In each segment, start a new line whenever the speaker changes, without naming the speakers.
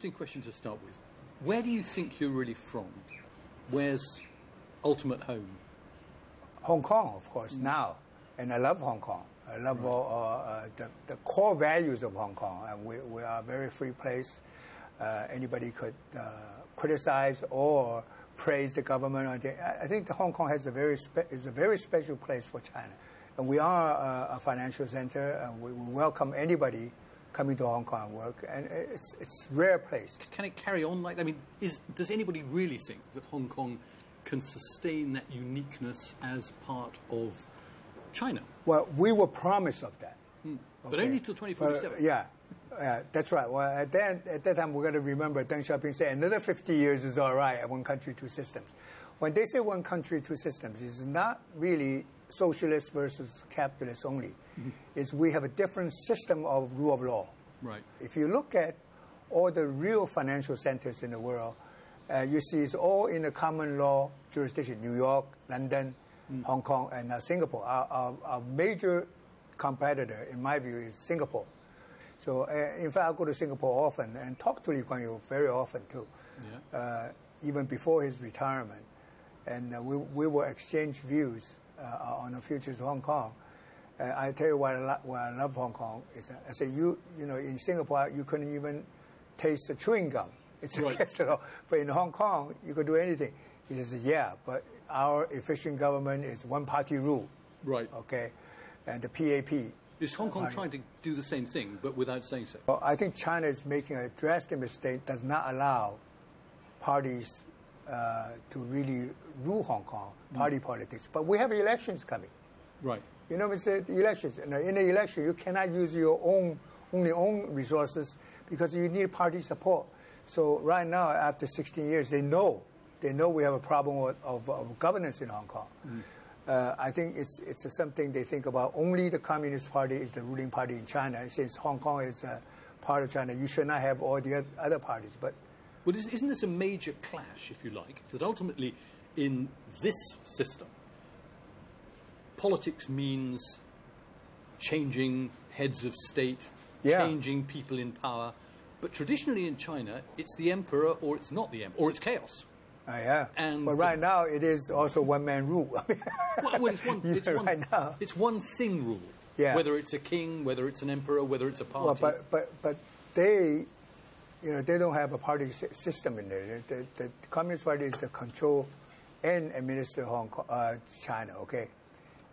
interesting question to start with. Where do you think you're really from? Where's ultimate home?
Hong Kong, of course, now. And I love Hong Kong. I love all, uh, uh, the, the core values of Hong Kong. And we, we are a very free place. Uh, anybody could uh, criticize or praise the government. I think the Hong Kong has a very is a very special place for China. And we are a, a financial center, and we welcome anybody coming to Hong Kong work. And it's it's a rare place.
Can it carry on like? I mean, is does anybody really think that Hong Kong can sustain that uniqueness as part of China?
Well, we were promised of that.
Hmm. But only till 2047.
Uh, yeah. Yeah, that's right. Well, at that, at that time, we're going to remember Deng Xiaoping said another 50 years is all right, one country, two systems. When they say one country, two systems, it's not really socialist versus capitalist only. Mm-hmm. It's we have a different system of rule of law.
Right.
If you look at all the real financial centers in the world, uh, you see it's all in the common law jurisdiction New York, London, mm. Hong Kong, and uh, Singapore. Our, our, our, major competitor, in my view, is Singapore. So, uh, in fact, I go to Singapore often and talk to Lee Kuan Yew very often too, yeah. Uh, even before his retirement. And uh, we, we will exchange views on the futures of Hong Kong. I tell you what I, lo- what I love Hong Kong is I say you you know in Singapore you couldn't even taste the chewing gum. It's right. against the law. But in Hong Kong you could do anything. He says yeah, but our efficient government is one party rule.
Right.
Okay, and the PAP.
Is Hong Kong trying to do the same thing, but without saying so?
Well, I think China is making a drastic mistake. Does not allow parties uh, to really rule Hong Kong, party mm. politics. But we have elections coming.
Right.
You know, it's the elections. In the election, you cannot use your own only own resources because you need party support. So right now, after 16 years, they know they know we have a problem of, of, of governance in Hong Kong. Mm. Uh, I think it's it's something they think about. Only the Communist Party is the ruling party in China. Since Hong Kong is a part of China, you should not have all the other parties. But
well, isn't this a major clash, if you like, that ultimately in this system, politics means changing heads of state, yeah. changing people in power. But traditionally in China, it's the emperor or it's not the emperor, or it's chaos.
Uh, yeah. And but right now, it is also one man rule.
well, it's one, it's, one, right now. it's one thing rule. Yeah. Whether it's a king, whether it's an emperor, whether it's a party.
Well, but, but, but they, you know, they don't have a party system in there. The, the, the Communist Party is the control and administer Hong Kong, uh, China, okay?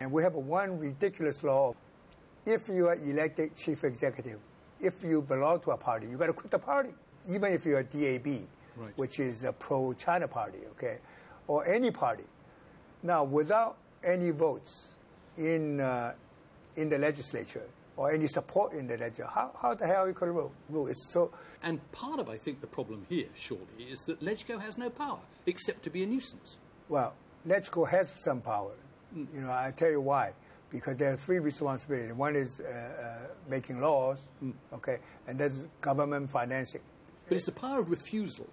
And we have one ridiculous law. If you are elected chief executive, if you belong to a party, you got to quit the party, even if you're a DAB, right. which is a pro-China party, okay, or any party. Now, without any votes in uh, in the legislature or any support in the legislature, how, how the hell you could rule? rule? It's so.
And part of, I think, the problem here, surely, is that LegCo has no power except to be a nuisance.
Well, LegCo has some power. Mm. You know, I tell you why. Because there are three responsibilities. One is uh, uh, making laws, mm. okay, and that's government financing.
But it's the power of refusal.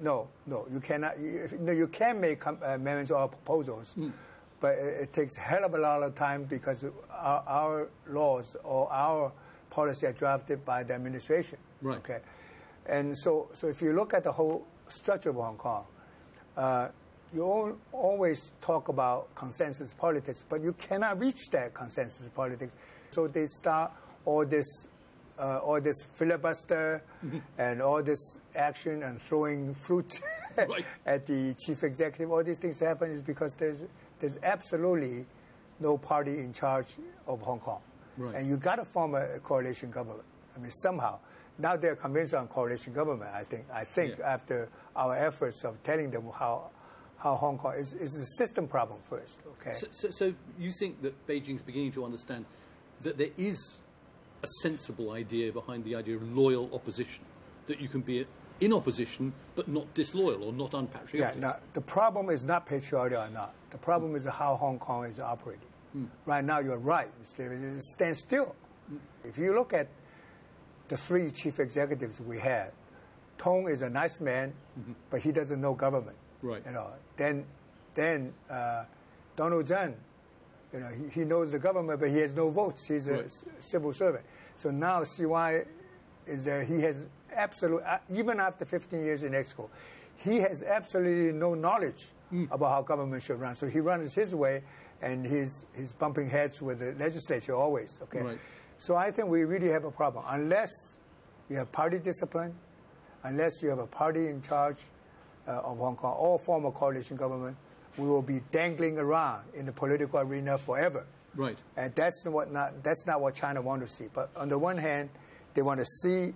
No, no, you cannot. You, no, you can make uh, amendments or proposals, mm. but it, it, takes a hell of a lot of time because our, our, laws or our policy are drafted by the administration.
Right.
Okay, and so so if you look at the whole structure of Hong Kong. Uh, you always talk about consensus politics, but you cannot reach that consensus politics. So they start all this, uh, all this filibuster mm-hmm. and all this action and throwing fruit right. at the chief executive. All these things happen is because there's there's absolutely no party in charge of Hong Kong,
right.
and you got to form a coalition government. I mean, somehow. Now they're convinced on coalition government. I think. I think yeah. after our efforts of telling them how how Hong Kong is, is a system problem first. Okay.
So, so, so you think that Beijing's beginning to understand that there is a sensible idea behind the idea of loyal opposition, that you can be in opposition but not disloyal or not unpatriotic.
Yeah, now, the problem is not patriotic or not. The problem mm. is how Hong Kong is operating. Mm. Right now, you're right, Stand still. Mm. If you look at the three chief executives we had, Tung is a nice man, mm-hmm. but he doesn't know government.
Right.
You know, then, then uh, Donald Tsang, you know, he, he, knows the government, but he has no votes. He's a right. civil servant. So now CY is there. He has absolute, uh, even after 15 years in Exco, he has absolutely no knowledge mm. about how government should run. So he runs his way, and he's, he's bumping heads with the legislature always. Okay.
Right.
So I think we really have a problem. Unless you have party discipline, unless you have a party in charge of Hong Kong or former coalition government, we will be dangling around in the political arena forever.
Right.
And that's what not that's not what China wants to see. But on the one hand, they want to see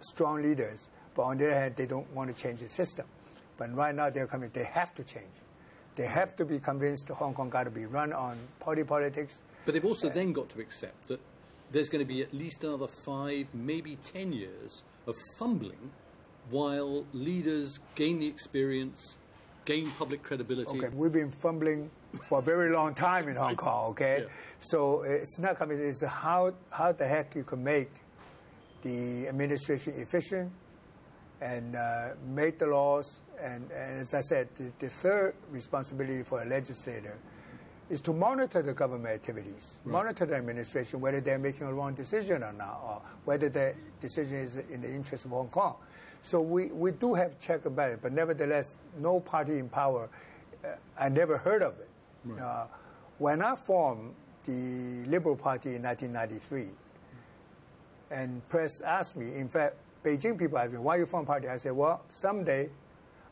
strong leaders, but on the other hand, they don't want to change the system. But right now, they're coming. They have to change. They have to be convinced Hong Kong got to be run on party politics.
But they've also uh, then got to accept that there's going to be at least another five, maybe ten years of fumbling while leaders gain the experience, gain public credibility.
Okay, we've been fumbling for a very long time in Hong Kong. Okay, yeah. so it's not coming. It's how how the heck you can make the administration efficient and uh, make the laws. And, and, as I said, the, the, third responsibility for a legislator is to monitor the government activities, right. monitor the administration, whether they're making a wrong decision or not, or whether the decision is in the interest of Hong Kong. So we, we do have check and balance, but nevertheless, no party in power. Uh, I never heard of it. Right. Uh, when I formed the Liberal Party in 1993, and press asked me, in fact, Beijing people asked me, why you form party? I said, well, someday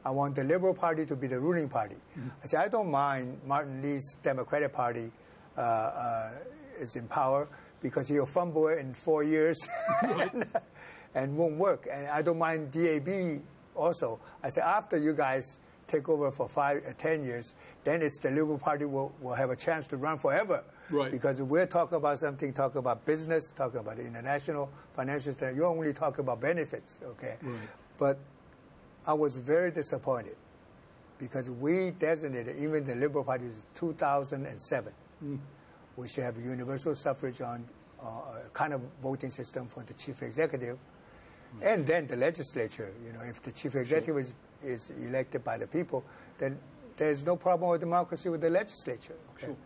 I want the Liberal Party to be the ruling party. Mm-hmm. I said, I don't mind Martin Lee's Democratic Party uh, uh, is in power because he'll fumble it in four years and, won't work. And I don't mind DAB also. I said, after you guys take over for five, uh, ten years, then it's the Liberal Party will, will have a chance to run forever.
Right.
Because we're talking about something, talking about business, talking about international financial. You only talk about benefits, okay?
Right.
But I was very disappointed because we designated, even the Liberal Party, is 2007. Mm. We should have universal suffrage on uh, a kind of voting system for the chief executive. Mm. And then the legislature, you know, if the chief executive is, is elected by the people, then there's no problem with democracy with the legislature. Okay?
Sure.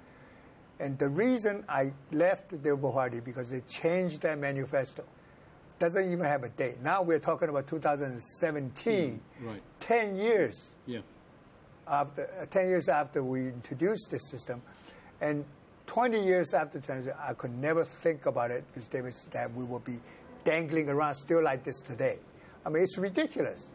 And the reason I left the Liberal Party because they changed their manifesto. Doesn't even have a date. Now we're talking about 2017.
Right.
10 years.
Yeah.
After uh, 10 years after we introduced this system, and 20 years after transition, I could never think about it because they was that we will be dangling around still like this today. I mean, it's ridiculous.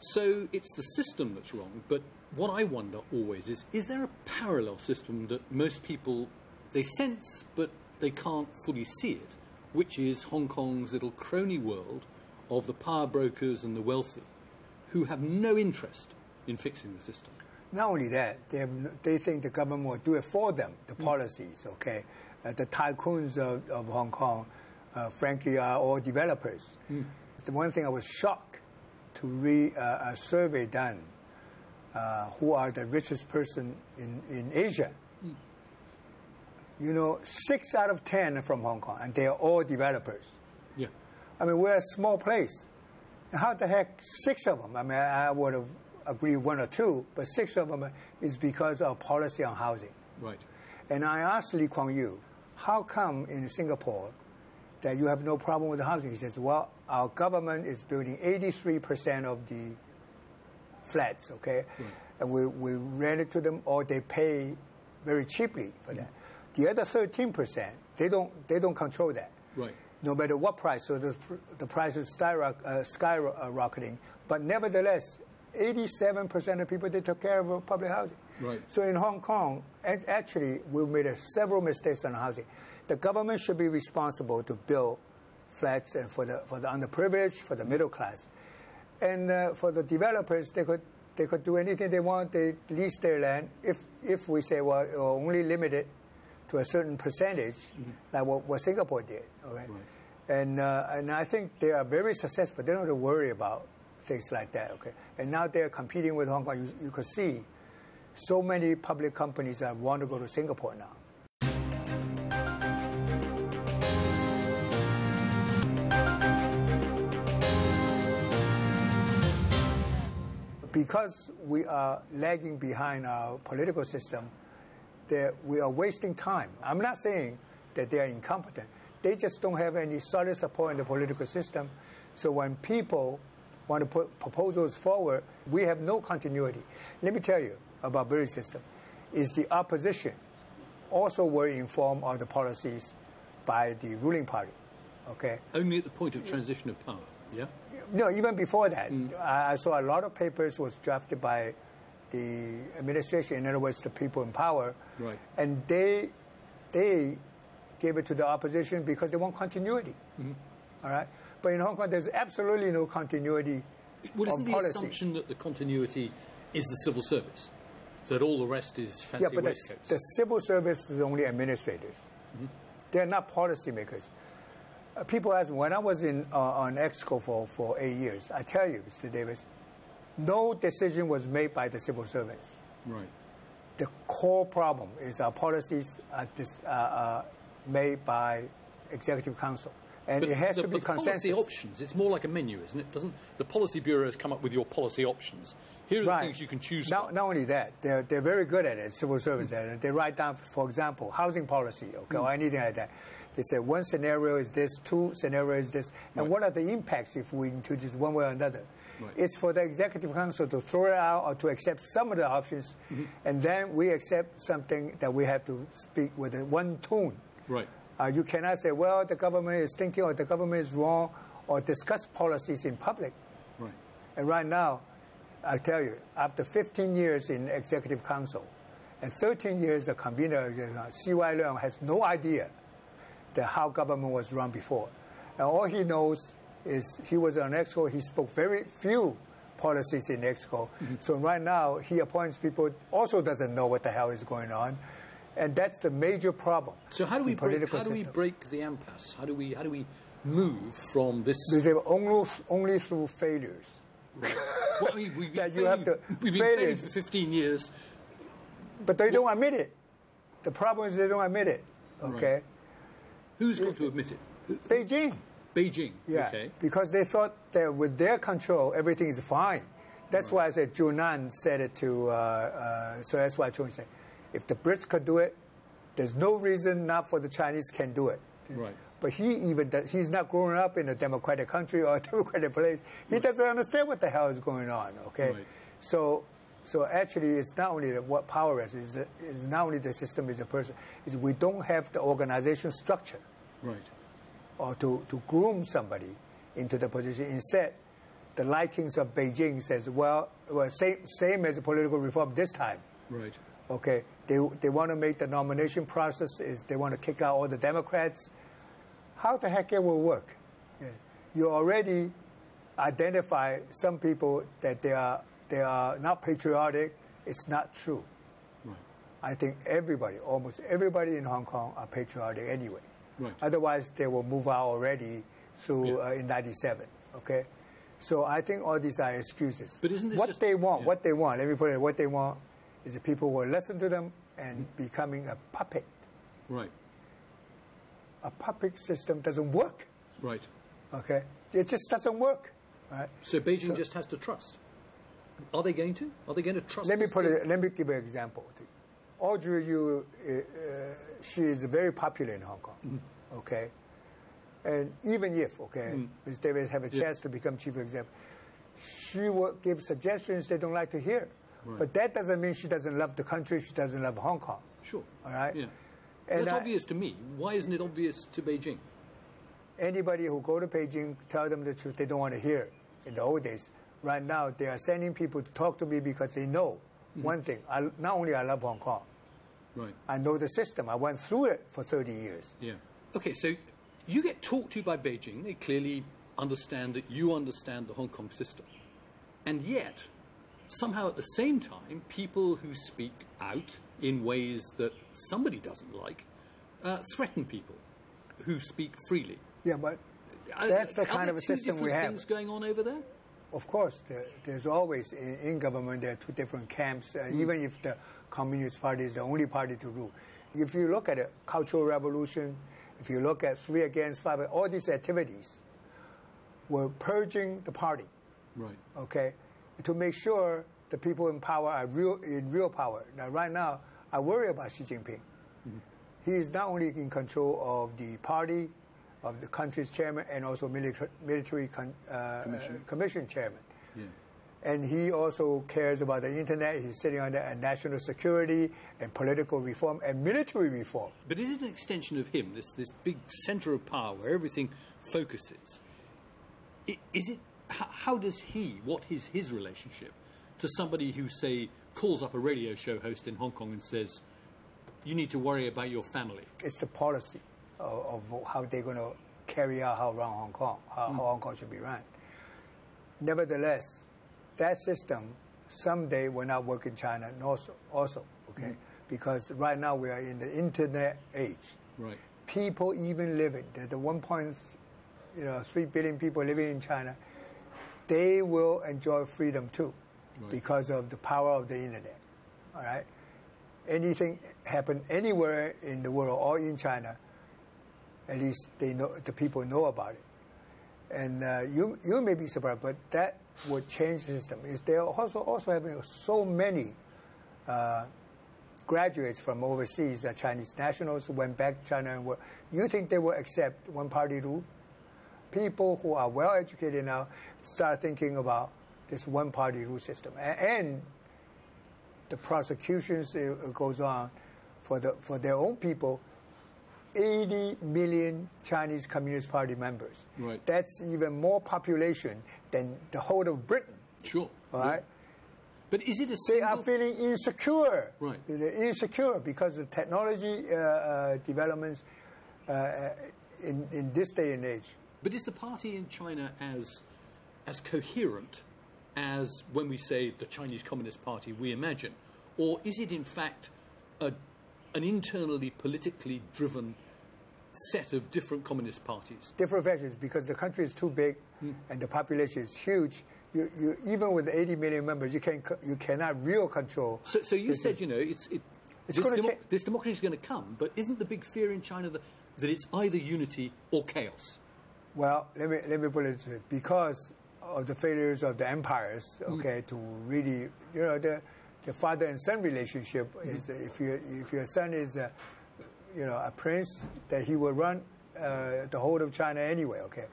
So it's the system that's wrong, but what I wonder always is is there a parallel system that most people they sense but they can't fully see it, which is Hong Kong's little crony world of the power brokers and the wealthy who have no interest in fixing the system.
Not only that, they, have, they think the government will do it for them, the mm. policies, okay? Uh, the tycoons of, of Hong Kong, uh, frankly, are all developers. Mm. The one thing I was shocked to read uh, a survey done uh, who are the richest person in, in Asia. Mm. You know, six out of ten are from Hong Kong, and they are all developers.
Yeah.
I mean, we're a small place. How the heck six of them? I mean, I would have agreed one or two, but six of them is because of policy on housing.
Right.
And I asked Lee Kuan Yew, how come in Singapore that you have no problem with the housing? He says, well, our government is building 83% of the flats, okay? Right. And we, we rent it to them or they pay very cheaply for that. Mm-hmm. The other 13%, they don't, they don't control that.
Right.
No matter what price, so the, the price is skyrock, uh, skyrocketing. But nevertheless, 87% of people, they took care of uh, public housing.
Right.
So in Hong Kong, actually, we made a, several mistakes on housing. The government should be responsible to build flats and for the, for the underprivileged, for the middle class. And uh, for the developers, they could they could do anything they want. They lease their land. If if we say well, only limit it to a certain percentage, mm-hmm. like what, what, Singapore did.
Okay? Right.
And uh, and I think they are very successful. They don't have to worry about things like that. Okay. And now they're competing with Hong Kong. You, you could see so many public companies that want to go to Singapore now. Because we are lagging behind our political system, that we are wasting time. I'm not saying that they are incompetent. They just don't have any solid support in the political system. So when people want to put proposals forward, we have no continuity. Let me tell you about British system. Is the opposition also were informed of the policies by the ruling party. Okay.
Only at the point of transition of power. Yeah.
No, even before that, I, I saw a lot of papers was drafted by the administration. In other words, the people in power.
Right.
And they they gave it to the opposition because they want continuity. Mm-hmm. All right. But in Hong Kong, there's absolutely no continuity
Well, isn't the
policy.
assumption that the continuity is the civil service? So that all the rest is fancy
Yeah, but the, the civil service is only administrators. Mm-hmm. They're not policymakers. Uh, people ask me, when I was in, uh, on EXCO for, for eight years, I tell you, Mr. Davis, no decision was made by the civil servants.
Right.
The core problem is our policies are dis, uh, uh, made by executive council. And
But
it has
the,
to be
but the policy
consensus.
options, it's more like a menu, isn't it? Doesn't the policy bureau has come up with your policy options? Here are the things you can choose
Not,
from.
not only that, they're, they're very good at it, civil servants at it. They write down, for example, housing policy, okay,
Hmm.
or anything like that. They said one scenario is this, two scenario is this, and
Right.
what are the impacts if we introduce one way or another?
Right.
It's for the executive council to throw it out or to accept some of the options,
Mm-hmm.
and then we accept something that we have to speak with one tone.
Right.
Uh, you cannot say, well, the government is thinking or the government is wrong, or discuss policies in public.
Right.
And right now, I tell you, after 15 years in executive council and 13 years as convener, council, C.Y. Leung has no idea that how government was run before. And all he knows is he was on EXCO, he spoke very few policies in EXCO. Mm-hmm. So right now, he appoints people, also doesn't know what the hell is going on. And that's the major problem.
So how do we break, how do we break the impasse? How do we how do we move from this?
Because only, only through failures.
Well, mean, we've been
That you have
failing-
to-
we've been failing
failures.
for 15 years.
But they don't admit it. The problem is they don't admit it. Okay?
Who's got to admit it?
Beijing.
Beijing.
Yeah.
Okay.
Because they thought that with their control, everything is fine. That's why I said Junan said it to, uh, uh, so that's why Chung said, if the Brits could do it, there's no reason not for the Chinese can do it.
Right.
But he even does, he's not growing up in a democratic country or a democratic place. He doesn't understand what the hell is going on. Okay,
Right.
so so actually, it's not only that what power is. Is it's not only the system is a person. Is we don't have the organization structure
Right.
or to, to groom somebody into the position. Instead, the likings of Beijing says, well, well same, same as the political reform this time.
Right.
Okay, they, they want to make the nomination process is they want to kick out all the Democrats. How the heck it will work? Yeah. You already identify some people that they are they are not patriotic. It's not true.
Right.
I think everybody, almost everybody in Hong Kong, are patriotic anyway.
Right.
Otherwise, they will move out already through
Yeah.
uh, in '97. Okay, so I think all these are excuses.
But isn't this
what
just-
they want?
yeah.
What they want? Let me put it. What they want is the people will listen to them and
Mm-hmm.
becoming a puppet.
Right.
A puppet system doesn't work.
Right.
Okay, it just doesn't work. Right.
So Beijing just has to trust. Are they going to? Are they going to trust?
Let me put it. Let me give an example. Audrey Eu, uh, uh, she is very popular in Hong Kong.
Mm-hmm.
Okay, and even if okay,
Mm.
Ms. Davis have a chance to become chief executive, she will give suggestions they don't like to hear. But that doesn't mean she doesn't love the country. She doesn't love Hong Kong.
Sure.
All right.
Yeah.
And
That's
I-
obvious to me. Why isn't it obvious to Beijing?
anybody who go to Beijing, tell them the truth. They don't want to hear. In the old days, right now they are sending people to talk to me because they know
Mm-hmm.
one thing. I, not only I love Hong Kong,
Right.
I know the system. I went through it for 30 years.
Yeah. Okay, so you get talked to by Beijing. They clearly understand that you understand the Hong Kong system. And yet, somehow at the same time, people who speak out in ways that somebody doesn't like uh, threaten people who speak freely.
Yeah, but That's the kind of a system we
different
have.
things going on over there?
Of course, there, there's always in, in government there are two different camps. Uh, hmm. Even if the Communist Party is the only party to rule, if you look at the Cultural Revolution, if you look at Three Against Five, all these activities were purging the party.
Right.
okay, to make sure the people in power are real in real power. Now, right now, I worry about Xi Jinping. Hmm. He is not only in control of the party, of the country's chairman and also military, military con, uh,
Commission.
uh, commission chairman.
Yeah.
And he also cares about the internet. He's sitting under a national security and political reform and military reform.
But is it an extension of him, this, this big centre of power where everything focuses? Is it, how, how does he, what is his relationship to somebody who, say, calls up a radio show host in Hong Kong and says, you need to worry about your family?
It's the policy of, of how they're going to carry out how run Hong Kong, how, how mm. Hong Kong should be run. Nevertheless, that system someday will not work in China also, also okay? Mm. Because right now we are in the internet age.
Right.
people even living, the, the 1. Point, you know, 3 billion people living in China, they will enjoy freedom too
Right.
because of the power of the internet. All right? Anything happen anywhere in the world or in China, at least they know, the people know about it. And uh, you, you may be surprised, but that would change the system. Is they're also, also having so many uh, graduates from overseas, uh, Chinese nationals who went back to China and were, you think they will accept one party rule? People who are well educated now start thinking about this one party rule system. A- And the prosecutions uh, goes on for, the, for their own people. 80 million Chinese Communist Party members.
Right.
That's even more population than the whole of Britain.
Sure.
All right.
But is it a
They are feeling insecure.
Right.
They're insecure because of technology uh, uh, developments uh, in, in this day and age.
But is the party in China as as coherent as when we say the Chinese Communist Party we imagine, or is it in fact a, an internally politically driven set of different communist parties?
Different factions because the country is too big
Hmm.
and the population is huge. You, you, even with 80 million members, you, can, you cannot real control.
So, so you said you know it's it,
It's
this, demo- this democracy is going to come, but isn't the big fear in China that, that it's either unity or chaos?
Well, let me let me put it this way: because of the failures of the empires,
Mm.
okay, to really, you know, the the father and son relationship
Mm-hmm.
is if your if your son is, a, you know, a prince, that he will run uh, the whole of China anyway. Okay,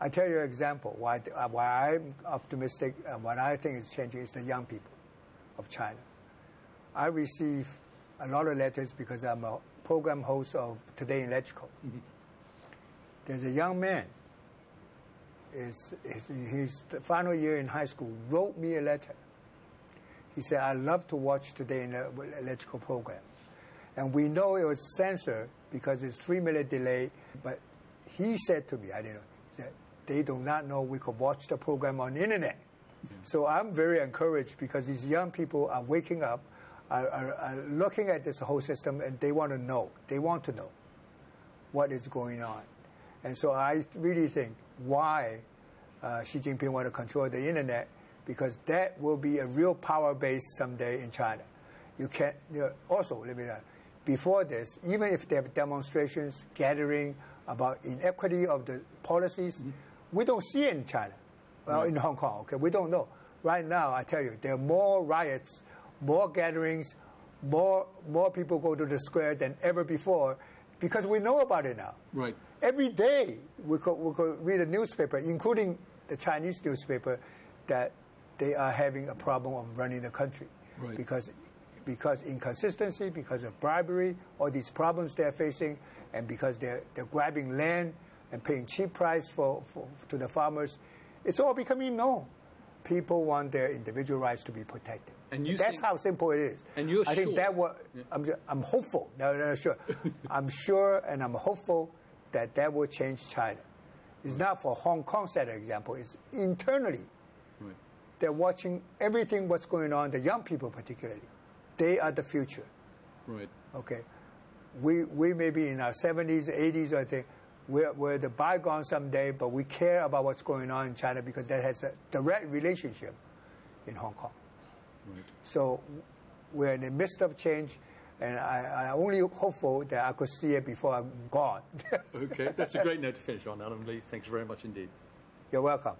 I tell you an example why uh, why I'm optimistic and what I think is changing is the young people of China. I receive a lot of letters because I'm a program host of Today in Electrical there's a young man. Is his, his final year in high school wrote me a letter. He said, "I love to watch today in the electrical program," and we know it was censored because it's three minute delay. But he said to me, "I didn't know." He said, "They do not know we could watch the program on the internet." So I'm very encouraged because these young people are waking up, are, are, are looking at this whole system, and they want to know. They want to know what is going on. And so I really think why uh, Xi Jinping want to control the internet because that will be a real power base someday in China. You can you know, also let me know, before this, even if they have demonstrations, gathering about inequity of the policies, mm-hmm. we don't see it in China. Well, in Hong Kong, okay, we don't know. Right now, I tell you, there are more riots, more gatherings, more more people go to the square than ever before because we know about it now.
Right.
Every day we could, we could read a newspaper, including the Chinese newspaper, that they are having a problem of running the country
Right.
because because inconsistency, because of bribery, all these problems they're facing, and because they're they're grabbing land and paying cheap price for, for to the farmers. It's all becoming known. People want their individual rights to be protected.
And you
that's
think-
how simple it is.
And you're
I think
sure-
that what I'm, ju- I'm hopeful. No, no, sure. I'm sure and I'm hopeful that that will change China. It's not for Hong Kong set an example. It's internally. They're watching everything what's going on. The young people particularly, they are the future.
Right.
Okay, we we may be in our 70s, 80s, I think. We're, we're the bygone someday, but we care about what's going on in China because that has a direct relationship in Hong Kong.
Right.
So we're in the midst of change, and I, I only hopeful that I could see it before I'm gone.
Okay, that's a great note to finish on, Allen Lee. Thanks very much indeed.
You're welcome.